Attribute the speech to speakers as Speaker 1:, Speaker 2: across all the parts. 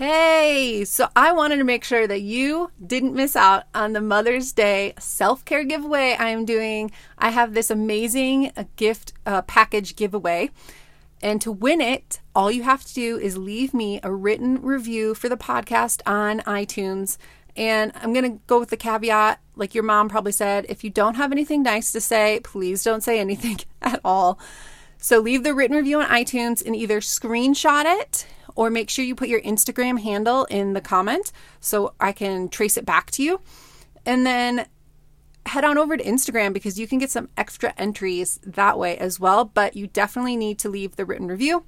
Speaker 1: Hey, so I wanted to make sure that you didn't miss out on the Mother's Day self care giveaway I am doing. I have this amazing uh, gift uh, package giveaway. And to win it, all you have to do is leave me a written review for the podcast on iTunes. And I'm going to go with the caveat, like your mom probably said if you don't have anything nice to say, please don't say anything at all. So leave the written review on iTunes and either screenshot it or make sure you put your Instagram handle in the comment so I can trace it back to you. And then head on over to Instagram because you can get some extra entries that way as well. But you definitely need to leave the written review.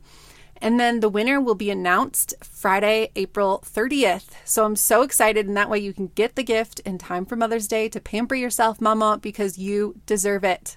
Speaker 1: And then the winner will be announced Friday, April 30th. So I'm so excited. And that way you can get the gift in time for Mother's Day to pamper yourself, Mama, because you deserve it.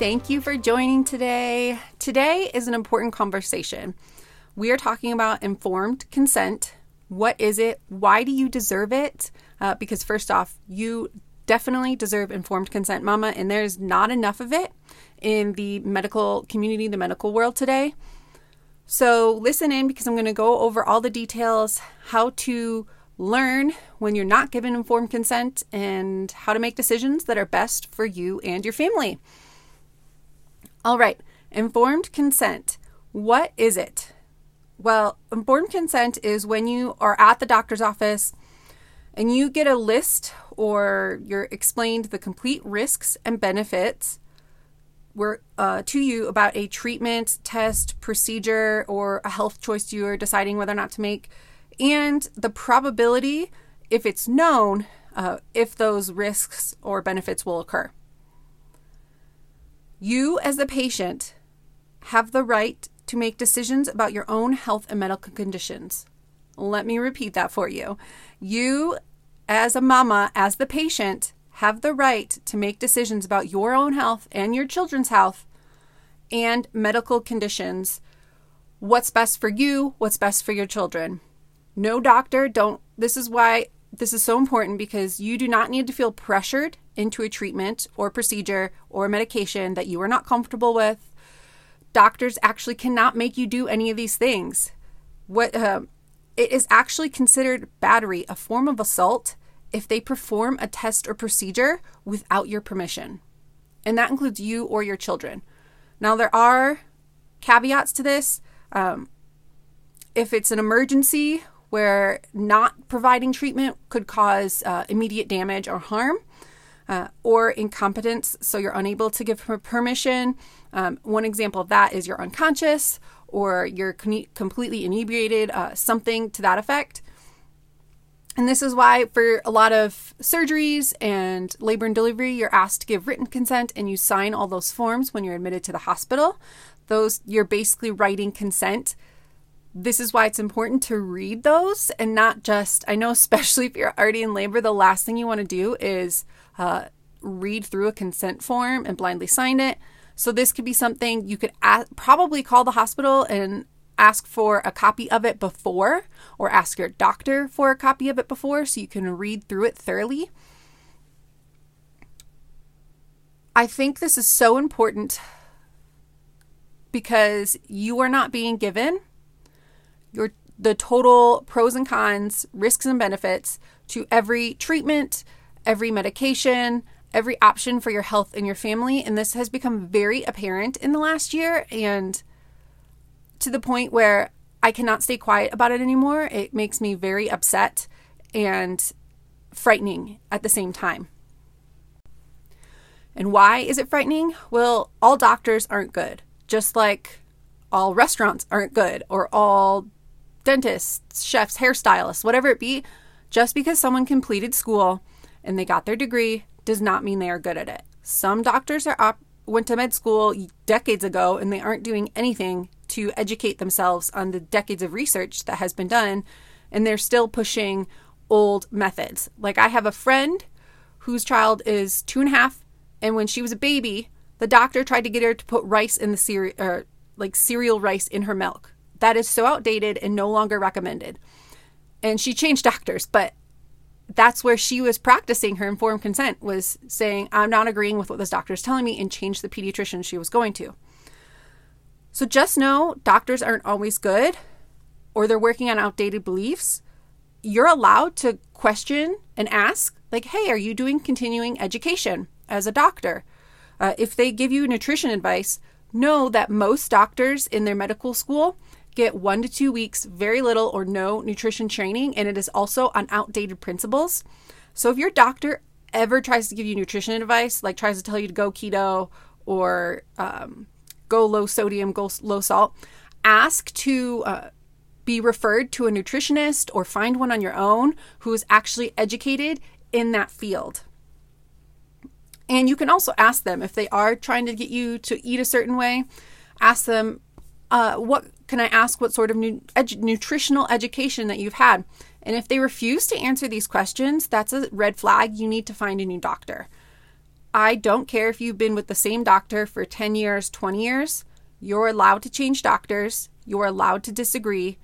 Speaker 1: Thank you for joining today. Today is an important conversation. We are talking about informed consent. What is it? Why do you deserve it? Uh, because, first off, you definitely deserve informed consent, mama, and there's not enough of it in the medical community, the medical world today. So, listen in because I'm going to go over all the details, how to learn when you're not given informed consent, and how to make decisions that are best for you and your family. All right, informed consent. What is it? Well, informed consent is when you are at the doctor's office and you get a list or you're explained the complete risks and benefits were uh, to you about a treatment, test, procedure, or a health choice you are deciding whether or not to make, and the probability, if it's known, uh, if those risks or benefits will occur. You, as the patient, have the right to make decisions about your own health and medical conditions. Let me repeat that for you. You, as a mama, as the patient, have the right to make decisions about your own health and your children's health and medical conditions. What's best for you, what's best for your children. No doctor, don't. This is why this is so important because you do not need to feel pressured into a treatment or procedure or medication that you are not comfortable with. Doctors actually cannot make you do any of these things. What uh, it is actually considered battery, a form of assault, if they perform a test or procedure without your permission. And that includes you or your children. Now, there are caveats to this. Um, if it's an emergency where not providing treatment could cause uh, immediate damage or harm, uh, or incompetence, so you're unable to give permission. Um, one example of that is you're unconscious or you're con- completely inebriated, uh, something to that effect. And this is why, for a lot of surgeries and labor and delivery, you're asked to give written consent and you sign all those forms when you're admitted to the hospital. Those, you're basically writing consent this is why it's important to read those and not just, I know, especially if you're already in labor, the last thing you want to do is uh, read through a consent form and blindly sign it. So, this could be something you could probably call the hospital and ask for a copy of it before, or ask your doctor for a copy of it before so you can read through it thoroughly. I think this is so important because you are not being given your the total pros and cons, risks and benefits to every treatment, every medication, every option for your health and your family. And this has become very apparent in the last year and to the point where I cannot stay quiet about it anymore. It makes me very upset and frightening at the same time. And why is it frightening? Well, all doctors aren't good, just like all restaurants aren't good or all dentists, chefs, hairstylists, whatever it be, just because someone completed school and they got their degree does not mean they are good at it. Some doctors are op- went to med school decades ago and they aren't doing anything to educate themselves on the decades of research that has been done and they're still pushing old methods. Like I have a friend whose child is two and a half, and when she was a baby, the doctor tried to get her to put rice in the cereal, or like cereal rice in her milk. That is so outdated and no longer recommended. And she changed doctors, but that's where she was practicing her informed consent was saying i'm not agreeing with what this doctor is telling me and change the pediatrician she was going to. So just know doctors aren't always good or they're working on outdated beliefs. You're allowed to question and ask like hey are you doing continuing education as a doctor? Uh, if they give you nutrition advice know that most doctors in their medical school get one to two weeks, very little or no nutrition training, and it is also on outdated principles. So if your doctor ever tries to give you nutrition advice, like tries to tell you to go keto or um, go low sodium, go low salt, ask to uh, be referred to a nutritionist or find one on your own who is actually educated in that field. And you can also ask them if they are trying to get you to eat a certain way, ask them, uh, what can I ask what sort of nu- edu- nutritional education that you've had? And if they refuse to answer these questions, that's a red flag. You need to find a new doctor. I don't care if you've been with the same doctor for 10 years, 20 years. You're allowed to change doctors. You're allowed to disagree.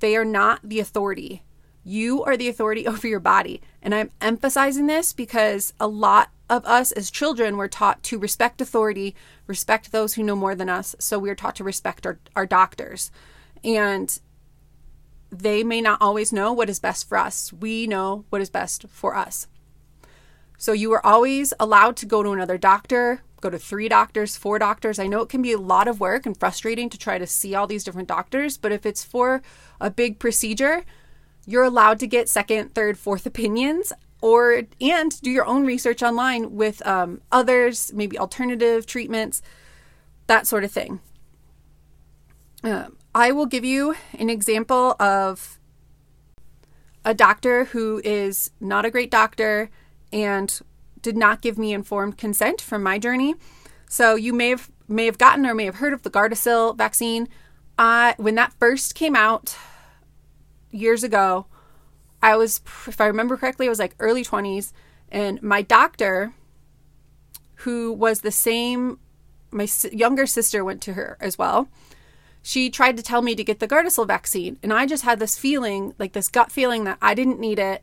Speaker 1: They are not the authority. You are the authority over your body. And I'm emphasizing this because a lot of us as children were taught to respect authority, respect those who know more than us. So we are taught to respect our, our doctors. And they may not always know what is best for us. We know what is best for us. So you are always allowed to go to another doctor, go to three doctors, four doctors. I know it can be a lot of work and frustrating to try to see all these different doctors, but if it's for a big procedure, you're allowed to get second, third, fourth opinions or and do your own research online with um, others, maybe alternative treatments, that sort of thing. Uh, I will give you an example of a doctor who is not a great doctor and did not give me informed consent from my journey. So you may have may have gotten or may have heard of the Gardasil vaccine. Uh, when that first came out years ago, I was, if I remember correctly, I was like early 20s. And my doctor, who was the same, my younger sister went to her as well. She tried to tell me to get the Gardasil vaccine. And I just had this feeling, like this gut feeling that I didn't need it.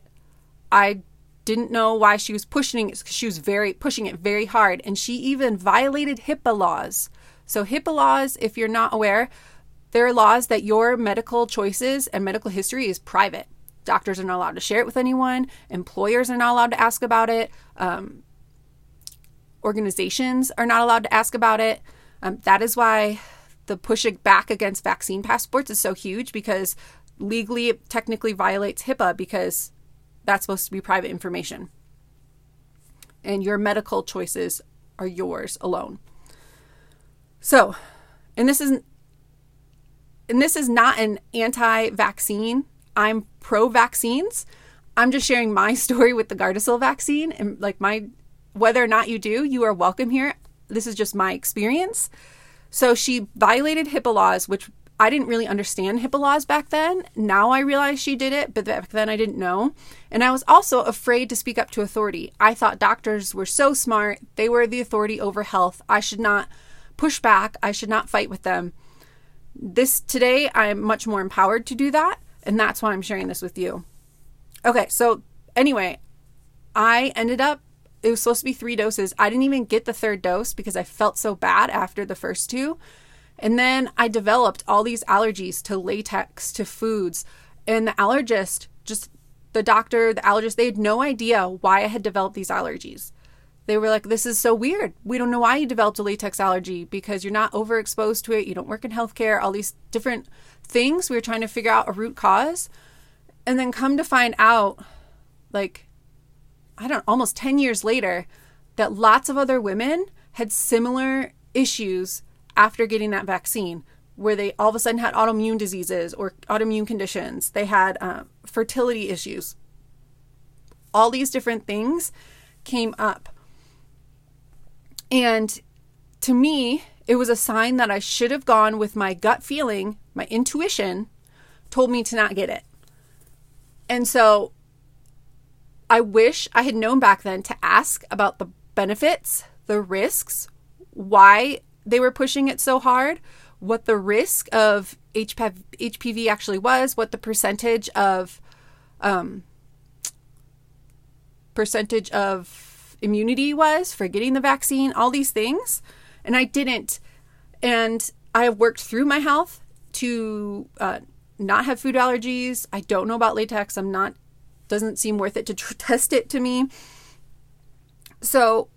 Speaker 1: I didn't know why she was pushing it because she was very pushing it very hard. And she even violated HIPAA laws. So, HIPAA laws, if you're not aware, there are laws that your medical choices and medical history is private. Doctors are not allowed to share it with anyone. Employers are not allowed to ask about it. Um, organizations are not allowed to ask about it. Um, that is why the pushing back against vaccine passports is so huge because legally it technically violates HIPAA because that's supposed to be private information. And your medical choices are yours alone. So, and this isn't and this is not an anti-vaccine I'm pro vaccines. I'm just sharing my story with the Gardasil vaccine and like my whether or not you do, you are welcome here. This is just my experience. So she violated HIPAA laws, which I didn't really understand HIPAA laws back then. Now I realize she did it, but back then I didn't know. And I was also afraid to speak up to authority. I thought doctors were so smart, they were the authority over health. I should not push back, I should not fight with them. This today, I'm much more empowered to do that. And that's why I'm sharing this with you. Okay, so anyway, I ended up, it was supposed to be three doses. I didn't even get the third dose because I felt so bad after the first two. And then I developed all these allergies to latex, to foods. And the allergist, just the doctor, the allergist, they had no idea why I had developed these allergies. They were like, This is so weird. We don't know why you developed a latex allergy because you're not overexposed to it. You don't work in healthcare, all these different things. We were trying to figure out a root cause. And then come to find out, like, I don't almost 10 years later, that lots of other women had similar issues after getting that vaccine, where they all of a sudden had autoimmune diseases or autoimmune conditions. They had uh, fertility issues. All these different things came up. And to me, it was a sign that I should have gone with my gut feeling, my intuition told me to not get it. And so I wish I had known back then to ask about the benefits, the risks, why they were pushing it so hard, what the risk of HPV actually was, what the percentage of um, percentage of immunity was for getting the vaccine, all these things. And I didn't. And I have worked through my health to uh, not have food allergies. I don't know about latex. I'm not, doesn't seem worth it to tr- test it to me. So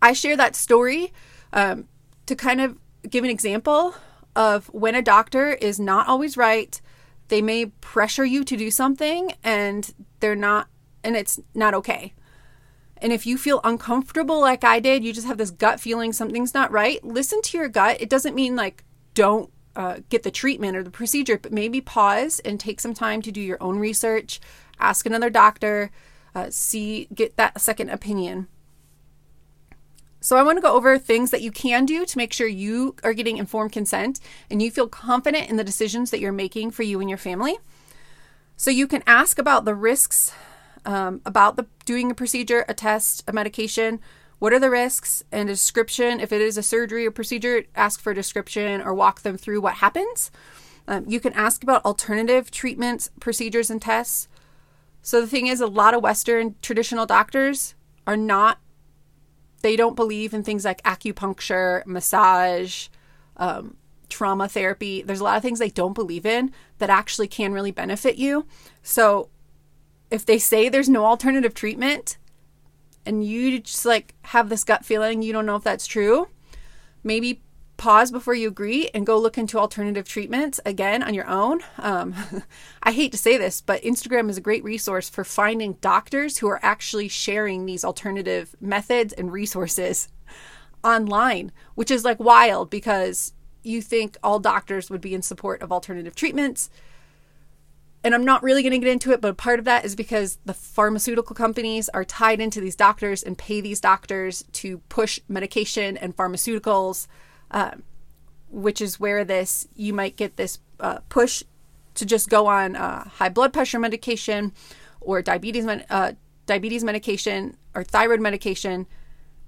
Speaker 1: I share that story um, to kind of give an example of when a doctor is not always right. They may pressure you to do something and they're not, and it's not okay. And if you feel uncomfortable like I did, you just have this gut feeling something's not right, listen to your gut. It doesn't mean like don't uh, get the treatment or the procedure, but maybe pause and take some time to do your own research, ask another doctor, uh, see, get that second opinion. So, I want to go over things that you can do to make sure you are getting informed consent and you feel confident in the decisions that you're making for you and your family. So, you can ask about the risks um, about the doing a procedure, a test, a medication. What are the risks and description? If it is a surgery or procedure, ask for a description or walk them through what happens. Um, you can ask about alternative treatments, procedures, and tests. So the thing is, a lot of Western traditional doctors are not, they don't believe in things like acupuncture, massage, um, trauma therapy. There's a lot of things they don't believe in that actually can really benefit you. So if they say there's no alternative treatment and you just like have this gut feeling you don't know if that's true, maybe pause before you agree and go look into alternative treatments again on your own. Um, I hate to say this, but Instagram is a great resource for finding doctors who are actually sharing these alternative methods and resources online, which is like wild because you think all doctors would be in support of alternative treatments and I'm not really going to get into it, but part of that is because the pharmaceutical companies are tied into these doctors and pay these doctors to push medication and pharmaceuticals, uh, which is where this you might get this uh, push to just go on uh, high blood pressure medication or diabetes uh, diabetes medication or thyroid medication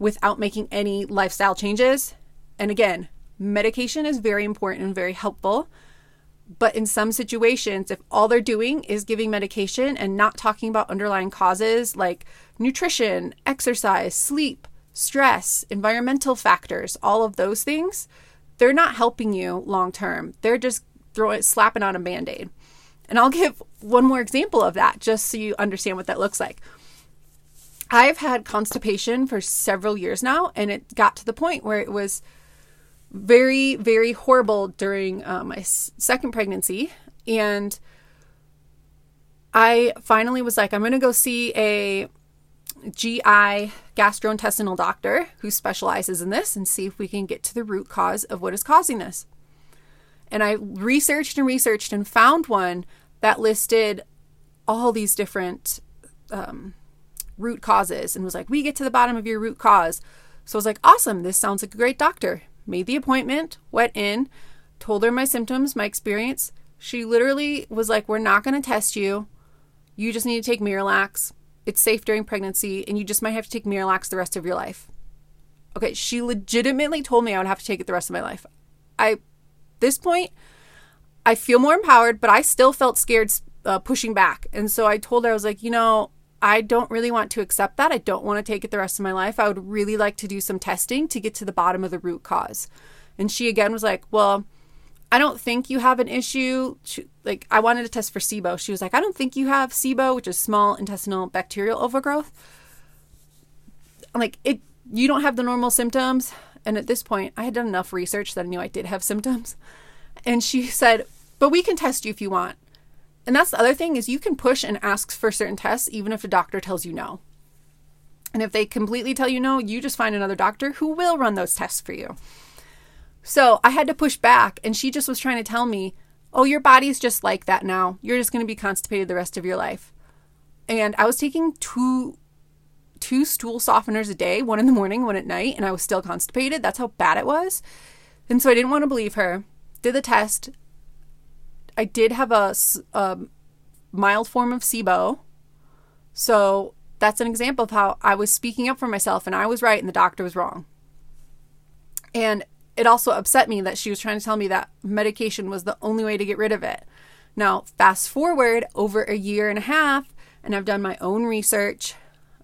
Speaker 1: without making any lifestyle changes. And again, medication is very important and very helpful but in some situations, if all they're doing is giving medication and not talking about underlying causes like nutrition, exercise, sleep, stress, environmental factors, all of those things, they're not helping you long term. They're just throwing slapping on a band-aid. And I'll give one more example of that just so you understand what that looks like. I've had constipation for several years now, and it got to the point where it was very, very horrible during uh, my second pregnancy. And I finally was like, I'm going to go see a GI gastrointestinal doctor who specializes in this and see if we can get to the root cause of what is causing this. And I researched and researched and found one that listed all these different um, root causes and was like, we get to the bottom of your root cause. So I was like, awesome, this sounds like a great doctor made the appointment, went in, told her my symptoms, my experience. She literally was like, We're not going to test you. You just need to take Miralax. It's safe during pregnancy, and you just might have to take Miralax the rest of your life. Okay, she legitimately told me I would have to take it the rest of my life. I, this point, I feel more empowered, but I still felt scared uh, pushing back. And so I told her, I was like, you know, I don't really want to accept that. I don't want to take it the rest of my life. I would really like to do some testing to get to the bottom of the root cause. And she again was like, Well, I don't think you have an issue. She, like, I wanted to test for SIBO. She was like, I don't think you have SIBO, which is small intestinal bacterial overgrowth. Like, it, you don't have the normal symptoms. And at this point, I had done enough research that I knew I did have symptoms. And she said, But we can test you if you want. And that's the other thing is you can push and ask for certain tests even if a doctor tells you no. And if they completely tell you no, you just find another doctor who will run those tests for you. So I had to push back, and she just was trying to tell me, oh, your body's just like that now. You're just going to be constipated the rest of your life. And I was taking two two stool softeners a day, one in the morning, one at night, and I was still constipated. That's how bad it was. And so I didn't want to believe her. Did the test, I did have a um, mild form of SIBO. So that's an example of how I was speaking up for myself and I was right and the doctor was wrong. And it also upset me that she was trying to tell me that medication was the only way to get rid of it. Now, fast forward over a year and a half, and I've done my own research,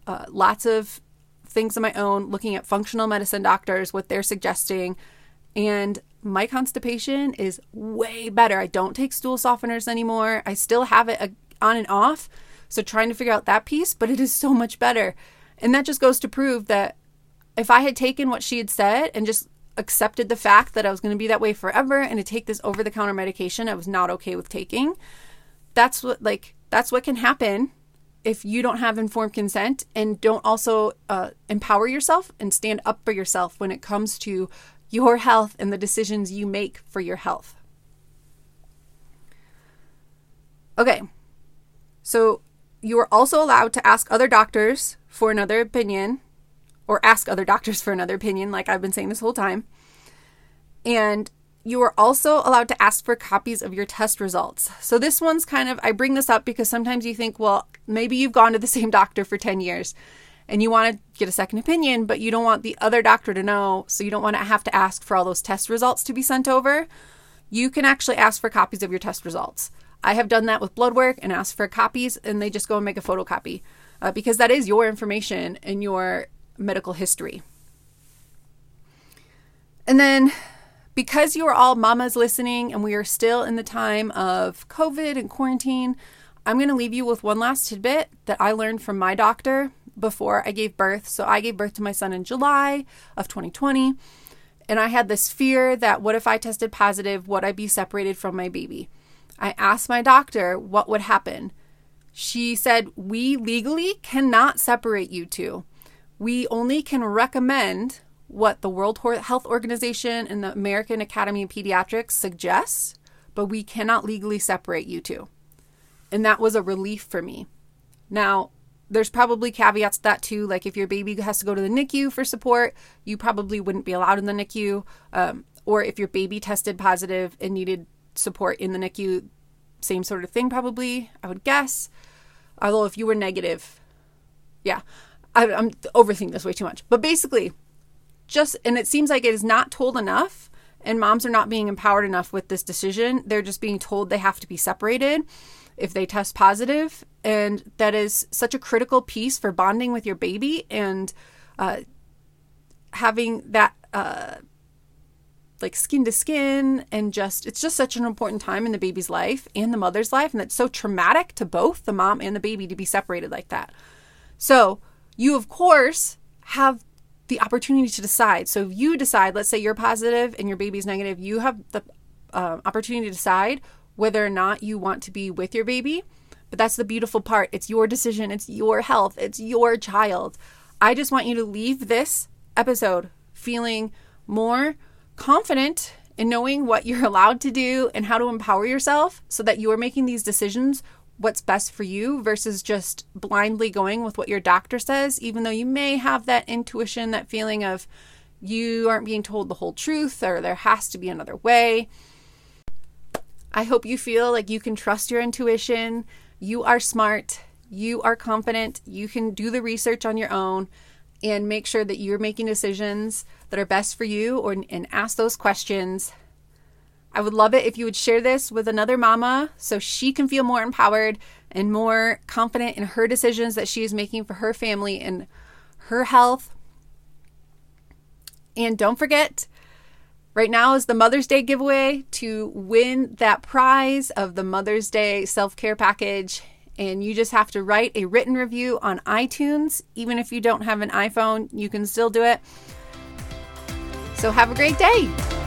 Speaker 1: uh, lots of things of my own, looking at functional medicine doctors, what they're suggesting, and my constipation is way better. I don't take stool softeners anymore. I still have it uh, on and off, so trying to figure out that piece, but it is so much better. And that just goes to prove that if I had taken what she had said and just accepted the fact that I was going to be that way forever and to take this over the counter medication I was not okay with taking, that's what like that's what can happen if you don't have informed consent and don't also uh, empower yourself and stand up for yourself when it comes to your health and the decisions you make for your health. Okay, so you are also allowed to ask other doctors for another opinion or ask other doctors for another opinion, like I've been saying this whole time. And you are also allowed to ask for copies of your test results. So, this one's kind of, I bring this up because sometimes you think, well, maybe you've gone to the same doctor for 10 years and you want to get a second opinion, but you don't want the other doctor to know. So, you don't want to have to ask for all those test results to be sent over. You can actually ask for copies of your test results. I have done that with blood work and asked for copies, and they just go and make a photocopy uh, because that is your information and your medical history. And then, because you are all mamas listening and we are still in the time of COVID and quarantine, I'm going to leave you with one last tidbit that I learned from my doctor before I gave birth. So, I gave birth to my son in July of 2020. And I had this fear that what if I tested positive? Would I be separated from my baby? I asked my doctor what would happen. She said, We legally cannot separate you two. We only can recommend what the World Health Organization and the American Academy of Pediatrics suggests, but we cannot legally separate you two. And that was a relief for me. Now, there's probably caveats to that too. Like if your baby has to go to the NICU for support, you probably wouldn't be allowed in the NICU. Um, or if your baby tested positive and needed support in the NICU, same sort of thing, probably, I would guess. Although, if you were negative, yeah, I, I'm overthinking this way too much. But basically, just, and it seems like it is not told enough, and moms are not being empowered enough with this decision. They're just being told they have to be separated if they test positive, and that is such a critical piece for bonding with your baby and uh, having that. Uh, like skin to skin and just it's just such an important time in the baby's life and the mother's life and it's so traumatic to both the mom and the baby to be separated like that. So, you of course have the opportunity to decide. So if you decide, let's say you're positive and your baby's negative, you have the uh, opportunity to decide whether or not you want to be with your baby. But that's the beautiful part. It's your decision, it's your health, it's your child. I just want you to leave this episode feeling more confident in knowing what you're allowed to do and how to empower yourself so that you are making these decisions what's best for you versus just blindly going with what your doctor says, even though you may have that intuition, that feeling of you aren't being told the whole truth or there has to be another way. I hope you feel like you can trust your intuition. You are smart. You are confident. You can do the research on your own and make sure that you're making decisions that are best for you or and ask those questions. I would love it if you would share this with another mama so she can feel more empowered and more confident in her decisions that she is making for her family and her health. And don't forget, right now is the Mother's Day giveaway to win that prize of the Mother's Day self care package and you just have to write a written review on iTunes. Even if you don't have an iPhone, you can still do it. So have a great day.